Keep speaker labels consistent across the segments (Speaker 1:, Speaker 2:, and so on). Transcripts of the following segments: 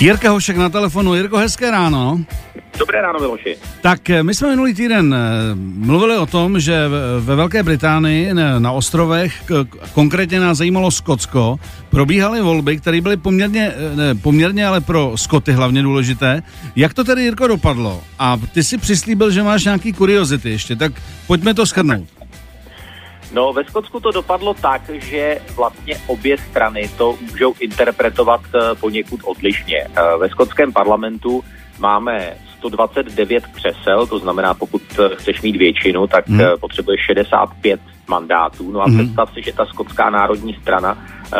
Speaker 1: Jirka Hošek na telefonu. Jirko, hezké ráno.
Speaker 2: Dobré ráno, Miloši.
Speaker 1: Tak eh, my jsme minulý týden eh, mluvili o tom, že ve Velké Británii na ostrovech, konkrétně nás zajímalo Skotsko, probíhaly volby, které byly poměrně, eh, ne, poměrně, ale pro Skoty hlavně důležité. Jak to tedy, Jirko, dopadlo? A ty si přislíbil, že máš nějaký kuriozity ještě, tak pojďme to schrnout.
Speaker 2: No, ve Skotsku to dopadlo tak, že vlastně obě strany to můžou interpretovat poněkud odlišně. Ve skotském parlamentu máme 129 křesel, to znamená, pokud eh, chceš mít většinu, tak hmm. Eh, potřebuješ 65 mandátů. No a hmm. představ si, že ta skotská národní strana,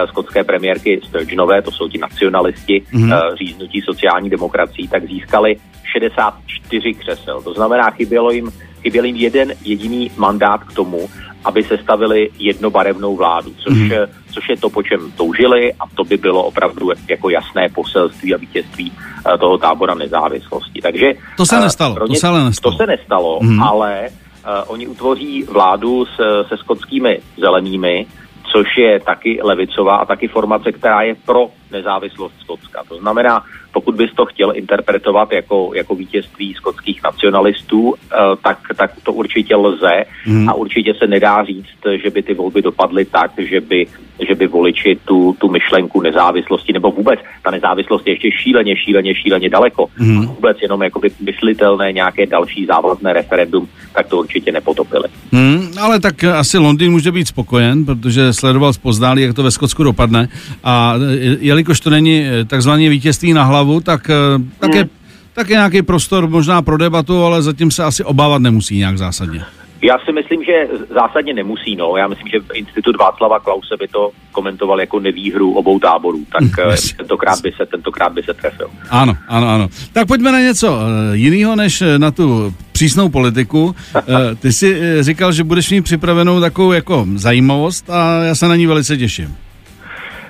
Speaker 2: skotské premiérky Sturgeonové, to jsou ti nacionalisti, hmm. říznutí sociální demokracií, tak získali 64 křesel. To znamená, chybělo jim, chyběl jim jeden jediný mandát k tomu, aby se stavili jednobarevnou vládu, což, mm. což je to, po čem toužili a to by bylo opravdu jako jasné poselství a vítězství uh, toho tábora nezávislosti. Takže
Speaker 1: to se nestalo. Uh, ně, to se ale nestalo.
Speaker 2: To se nestalo, mm. ale uh, oni utvoří vládu s, se skotskými zelenými, což je taky levicová a taky formace, která je pro nezávislost Skotska. To znamená, pokud bys to chtěl interpretovat jako, jako vítězství skotských nacionalistů, eh, tak, tak to určitě lze hmm. a určitě se nedá říct, že by ty volby dopadly tak, že by, že by voliči tu, tu myšlenku nezávislosti, nebo vůbec ta nezávislost je ještě šíleně, šíleně, šíleně daleko. Hmm. Vůbec jenom jakoby myslitelné nějaké další závazné referendum, tak to určitě nepotopili.
Speaker 1: Hmm, ale tak asi Londýn může být spokojen, protože sledoval zpozdálí, jak to ve Skotsku dopadne a jelikož to není takzvané vítězství na hlavu, tak, eh, tak, hmm. je, tak je nějaký prostor možná pro debatu, ale zatím se asi obávat nemusí nějak zásadně.
Speaker 2: Já si myslím, že zásadně nemusí. No. Já myslím, že Institut Václava Klause by to komentoval jako nevýhru obou táborů. Tak yes. tentokrát, by se, tentokrát by se trefil.
Speaker 1: Ano, ano, ano. Tak pojďme na něco eh, jiného než na tu přísnou politiku. Eh, ty jsi říkal, že budeš mít připravenou takovou jako zajímavost a já se na ní velice těším.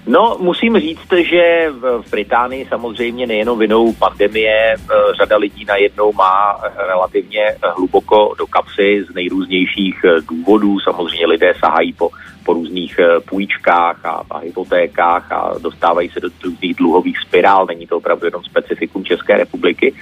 Speaker 2: No, musím říct, že v Británii samozřejmě nejenom vinou pandemie eh, řada lidí najednou má relativně hluboko do kapsy z nejrůznějších eh, důvodů. Samozřejmě lidé sahají po, po různých eh, půjčkách a, a hypotékách a dostávají se do různých dluhových spirál. Není to opravdu jenom specifikum České republiky.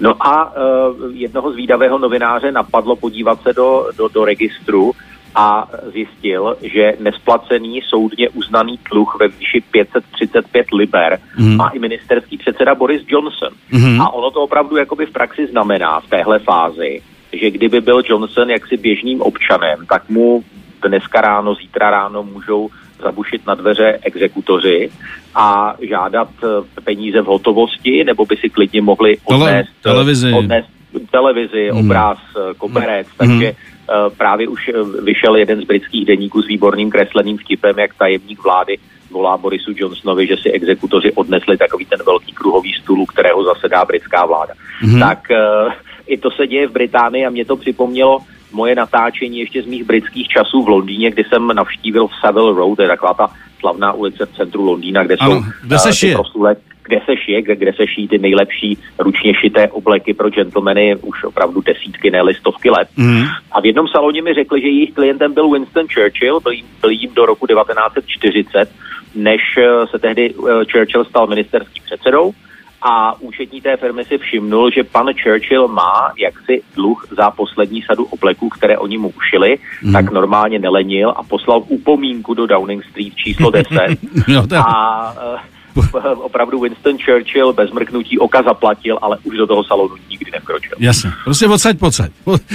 Speaker 2: No a uh, jednoho zvídavého novináře napadlo podívat se do, do, do registru a zjistil, že nesplacený soudně uznaný dluh ve výši 535 liber mm. má i ministerský předseda Boris Johnson. Mm. A ono to opravdu jakoby v praxi znamená v téhle fázi, že kdyby byl Johnson jaksi běžným občanem, tak mu dneska ráno, zítra ráno můžou zabušit na dveře exekutoři a žádat eh, peníze v hotovosti, nebo by si klidně mohli odnést,
Speaker 1: televizi,
Speaker 2: odnést televizi mm. obraz, eh, koberec, mm. takže Eh, právě už eh, vyšel jeden z britských deníků s výborným kresleným vtipem, jak tajemník vlády volá Borisu Johnsonovi, že si exekutoři odnesli takový ten velký kruhový stůl, kterého zasedá britská vláda. Mm-hmm. Tak uh, i to se děje v Británii a mě to připomnělo moje natáčení ještě z mých britských časů v Londýně, kdy jsem navštívil v Savile Road, to je taková ta slavná ulice v centru Londýna, kde ano, jsou
Speaker 1: kde se uh,
Speaker 2: proslulé, kde se šije, kde, kde se šijí ty nejlepší ručně šité obleky pro gentlemany už opravdu desítky, ne stovky let. Mm. A v jednom saloně mi řekli, že jejich klientem byl Winston Churchill, byl jim, byl jim do roku 1940, než eh, se tehdy uh, Churchill stal ministerským předsedou a účetní té firmy si všimnul, že pan Churchill má jaksi dluh za poslední sadu obleků, které oni mu ušili, mm. tak normálně nelenil a poslal upomínku do Downing Street číslo 10. no, a uh, opravdu Winston Churchill bez mrknutí oka zaplatil, ale už do toho salonu nikdy nevkročil.
Speaker 1: Jasně, prostě odsaď pocať.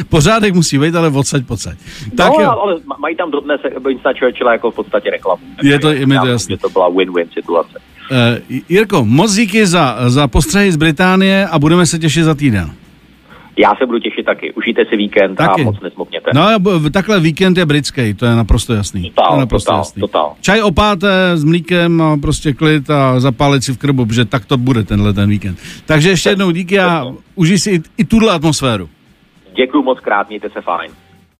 Speaker 1: Pořádek musí být, ale odsaď pocať.
Speaker 2: Tak no, jo. ale mají tam dodnes Winston Churchilla jako v podstatě reklamu.
Speaker 1: Je to, je mi to jasné.
Speaker 2: To byla win-win situace.
Speaker 1: Uh, Jirko, moc díky za, za postřehy z Británie a budeme se těšit za týden.
Speaker 2: Já se budu těšit taky. Užijte si víkend taky. a moc nesmokněte.
Speaker 1: No, takhle víkend je britský, to je naprosto jasný.
Speaker 2: Totál,
Speaker 1: to
Speaker 2: je naprosto totál, jasný. totál.
Speaker 1: Čaj opáté s mlíkem a prostě klid a zapálit si v krbu, protože tak to bude tenhle ten víkend. Takže ještě jednou díky a užij si i, i tuhle atmosféru.
Speaker 2: Děkuji moc krát, mějte se fajn.